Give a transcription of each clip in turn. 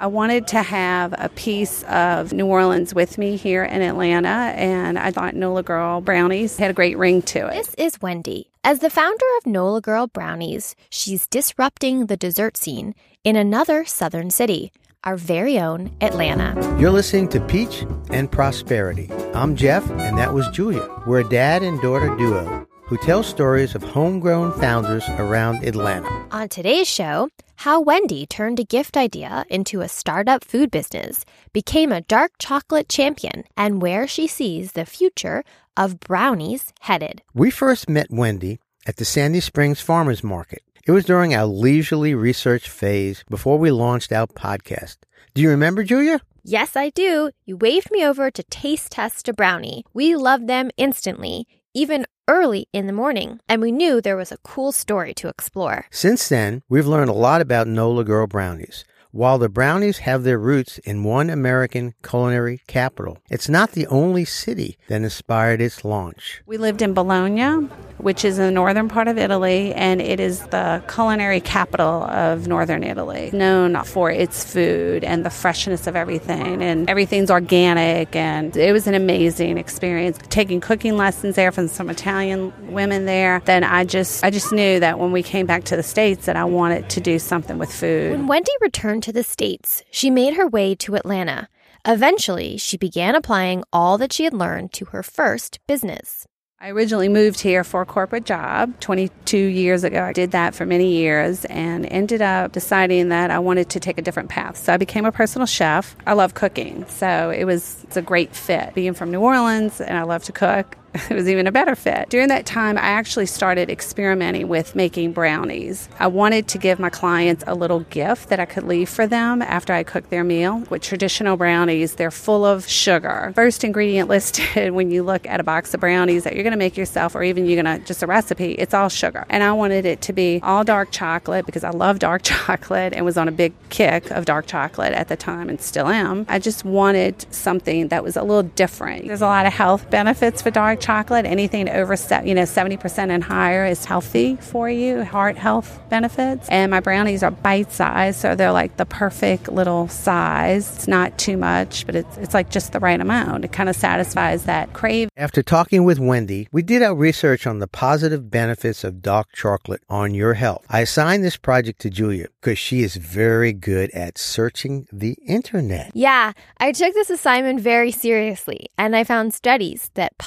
I wanted to have a piece of New Orleans with me here in Atlanta, and I thought Nola Girl Brownies had a great ring to it. This is Wendy. As the founder of Nola Girl Brownies, she's disrupting the dessert scene in another southern city, our very own Atlanta. You're listening to Peach and Prosperity. I'm Jeff, and that was Julia. We're a dad and daughter duo who tell stories of homegrown founders around Atlanta. On today's show, how Wendy turned a gift idea into a startup food business, became a dark chocolate champion, and where she sees the future of brownies headed. We first met Wendy at the Sandy Springs Farmers Market. It was during our leisurely research phase before we launched our podcast. Do you remember, Julia? Yes, I do. You waved me over to taste test a brownie. We loved them instantly even early in the morning, and we knew there was a cool story to explore. Since then, we've learned a lot about Nola Girl brownies. While the brownies have their roots in one American culinary capital, it's not the only city that inspired its launch. We lived in Bologna, which is in the northern part of Italy, and it is the culinary capital of northern Italy, known for its food and the freshness of everything, and everything's organic. And it was an amazing experience. Taking cooking lessons there from some Italian women there, then I just I just knew that when we came back to the states that I wanted to do something with food. When Wendy returned to the states, she made her way to Atlanta. Eventually, she began applying all that she had learned to her first business. I originally moved here for a corporate job 22 years ago. I did that for many years and ended up deciding that I wanted to take a different path. So I became a personal chef. I love cooking, so it was it's a great fit. Being from New Orleans and I love to cook, it was even a better fit. During that time, I actually started experimenting with making brownies. I wanted to give my clients a little gift that I could leave for them after I cooked their meal. With traditional brownies, they're full of sugar. First ingredient listed when you look at a box of brownies that you're going to make yourself or even you're going to just a recipe, it's all sugar. And I wanted it to be all dark chocolate because I love dark chocolate and was on a big kick of dark chocolate at the time and still am. I just wanted something that was a little different. There's a lot of health benefits for dark chocolate. Anything over you know 70% and higher is healthy for you, heart health benefits. And my brownies are bite sized, so they're like the perfect little size. It's not too much, but it's it's like just the right amount. It kind of satisfies that crave. After talking with Wendy, we did our research on the positive benefits of dark chocolate on your health. I assigned this project to Julia because she is very good at searching the internet. Yeah, I took this assignment very seriously, and I found studies that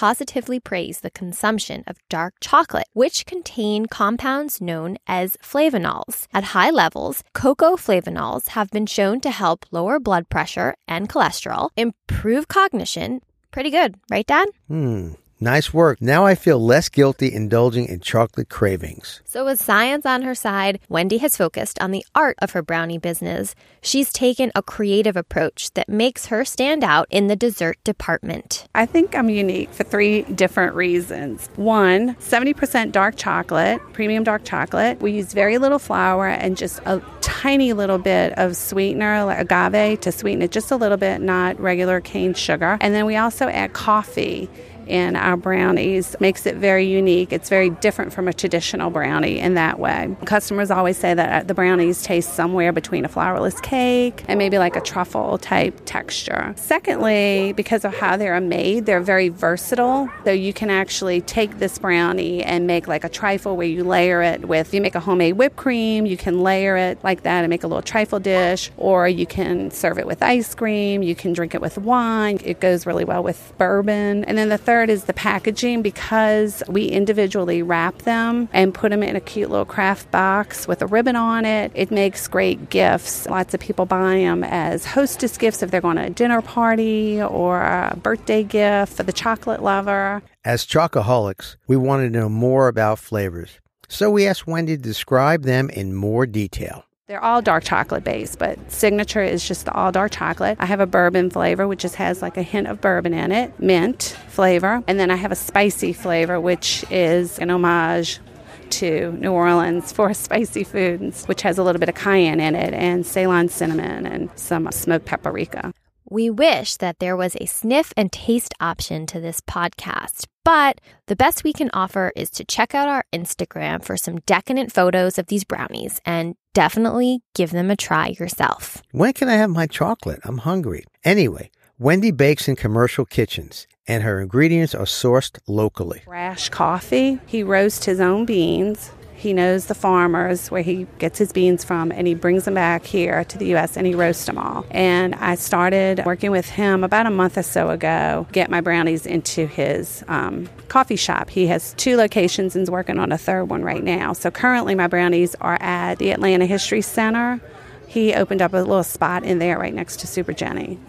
praise the consumption of dark chocolate, which contain compounds known as flavonols. At high levels, cocoa flavonols have been shown to help lower blood pressure and cholesterol, improve cognition. Pretty good, right, Dad? Hmm. Nice work. Now I feel less guilty indulging in chocolate cravings. So, with science on her side, Wendy has focused on the art of her brownie business. She's taken a creative approach that makes her stand out in the dessert department. I think I'm unique for three different reasons. One, 70% dark chocolate, premium dark chocolate. We use very little flour and just a tiny little bit of sweetener, like agave, to sweeten it just a little bit, not regular cane sugar. And then we also add coffee in our brownies makes it very unique. It's very different from a traditional brownie in that way. Customers always say that uh, the brownies taste somewhere between a flourless cake and maybe like a truffle type texture. Secondly, because of how they're made, they're very versatile. So you can actually take this brownie and make like a trifle where you layer it with, you make a homemade whipped cream, you can layer it like that and make a little trifle dish, or you can serve it with ice cream, you can drink it with wine. It goes really well with bourbon. And then the third is the packaging because we individually wrap them and put them in a cute little craft box with a ribbon on it. It makes great gifts. Lots of people buy them as hostess gifts if they're going to a dinner party or a birthday gift for the chocolate lover. As chocoholics, we wanted to know more about flavors. So we asked Wendy to describe them in more detail. They're all dark chocolate based, but signature is just the all dark chocolate. I have a bourbon flavor, which just has like a hint of bourbon in it, mint flavor. And then I have a spicy flavor, which is an homage to New Orleans for spicy foods, which has a little bit of cayenne in it and Ceylon cinnamon and some smoked paprika. We wish that there was a sniff and taste option to this podcast, but the best we can offer is to check out our Instagram for some decadent photos of these brownies and definitely give them a try yourself. When can I have my chocolate? I'm hungry. Anyway, Wendy bakes in commercial kitchens, and her ingredients are sourced locally. Brash coffee. He roasts his own beans. He knows the farmers where he gets his beans from and he brings them back here to the US and he roasts them all. And I started working with him about a month or so ago, get my brownies into his um, coffee shop. He has two locations and is working on a third one right now. So currently my brownies are at the Atlanta History Center. He opened up a little spot in there right next to Super Jenny.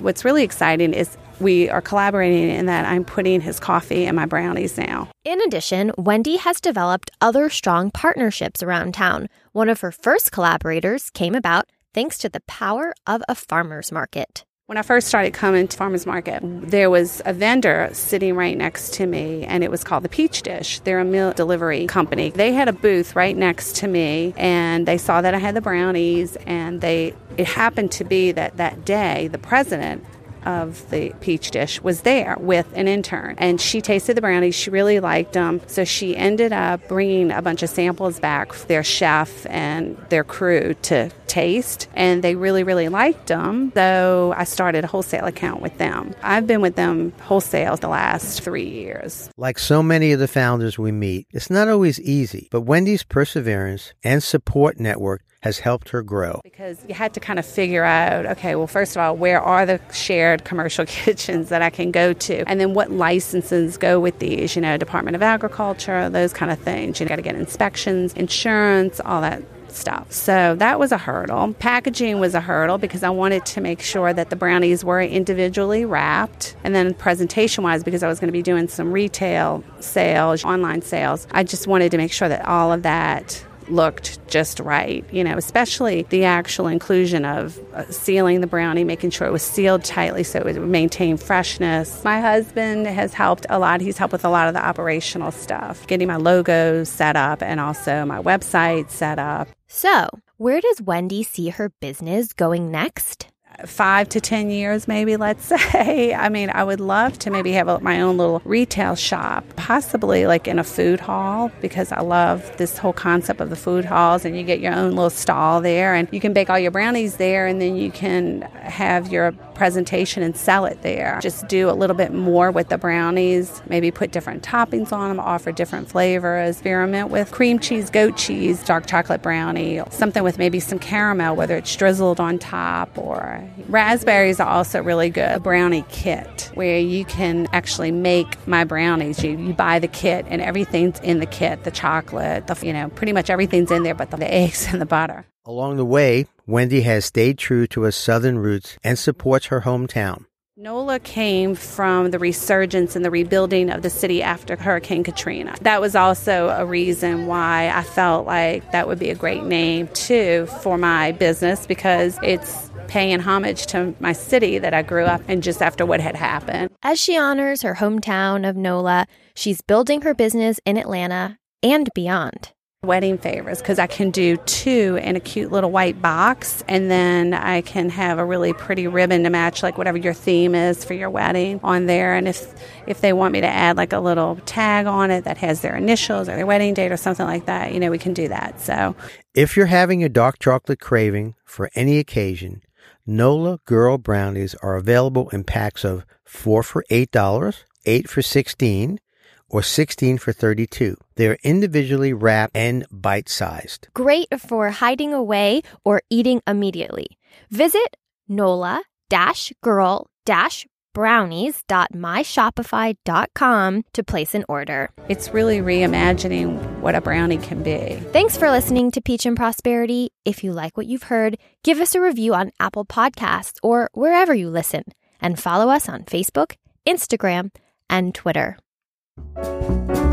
What's really exciting is we are collaborating in that I'm putting his coffee in my brownies now. In addition, Wendy has developed other strong partnerships around town. One of her first collaborators came about thanks to the power of a farmer's market. When I first started coming to farmers market, there was a vendor sitting right next to me, and it was called the PeachDish. They're a meal delivery company. They had a booth right next to me, and they saw that I had the brownies, and they it happened to be that that day the president of the PeachDish was there with an intern. And she tasted the brownies she really liked them so she ended up bringing a bunch of samples back for their chef and their crew to taste. And they really really liked them so i started a wholesale account with them. I've been with them wholesale the last three years. Like so many of the founders we meet it's not always easy. But wendy's perseverance and support network has helped her grow. Because you had to kind of figure out okay, well, first of all, where are the shared commercial kitchens that I can go to? And then what licenses go with these? You know, Department of Agriculture, those kind of things. You got to get inspections, insurance, all that stuff. So that was a hurdle. Packaging was a hurdle because I wanted to make sure that the brownies were individually wrapped. And then presentation wise, because I was going to be doing some retail sales, online sales, I just wanted to make sure that all of that looked just right, you know, especially the actual inclusion of uh, sealing the brownie, making sure it was sealed tightly so it would maintain freshness. My husband has helped a lot. He's helped with a lot of the operational stuff, getting my logos set up and also my website set up. So, where does Wendy see her business going next? Five to 10 years, maybe, let's say. I mean, I would love to maybe have a, my own little retail shop, possibly like in a food hall, because I love this whole concept of the food halls. And you get your own little stall there, and you can bake all your brownies there, and then you can have your presentation and sell it there. Just do a little bit more with the brownies, maybe put different toppings on them, offer different flavors, experiment with cream cheese, goat cheese, dark chocolate brownie, something with maybe some caramel, whether it's drizzled on top or Raspberries are also really good. A brownie kit where you can actually make my brownies. You, you buy the kit and everything's in the kit the chocolate, the, you know, pretty much everything's in there but the, the eggs and the butter. Along the way, Wendy has stayed true to her southern roots and supports her hometown. NOLA came from the resurgence and the rebuilding of the city after Hurricane Katrina. That was also a reason why I felt like that would be a great name too for my business because it's paying homage to my city that I grew up in just after what had happened. As she honors her hometown of NOLA, she's building her business in Atlanta and beyond wedding favors because I can do two in a cute little white box and then I can have a really pretty ribbon to match like whatever your theme is for your wedding on there. And if if they want me to add like a little tag on it that has their initials or their wedding date or something like that you know we can do that. So if you're having a dark chocolate craving for any occasion NOLA Girl Brownies are available in packs of 4 for $8, 8 for 16, or 16 for 32. They're individually wrapped and bite-sized. Great for hiding away or eating immediately. Visit NOLA-girl- brownies.myshopify.com to place an order. It's really reimagining what a brownie can be. Thanks for listening to Peach and Prosperity. If you like what you've heard, give us a review on Apple Podcasts or wherever you listen, and follow us on Facebook, Instagram, and Twitter. Música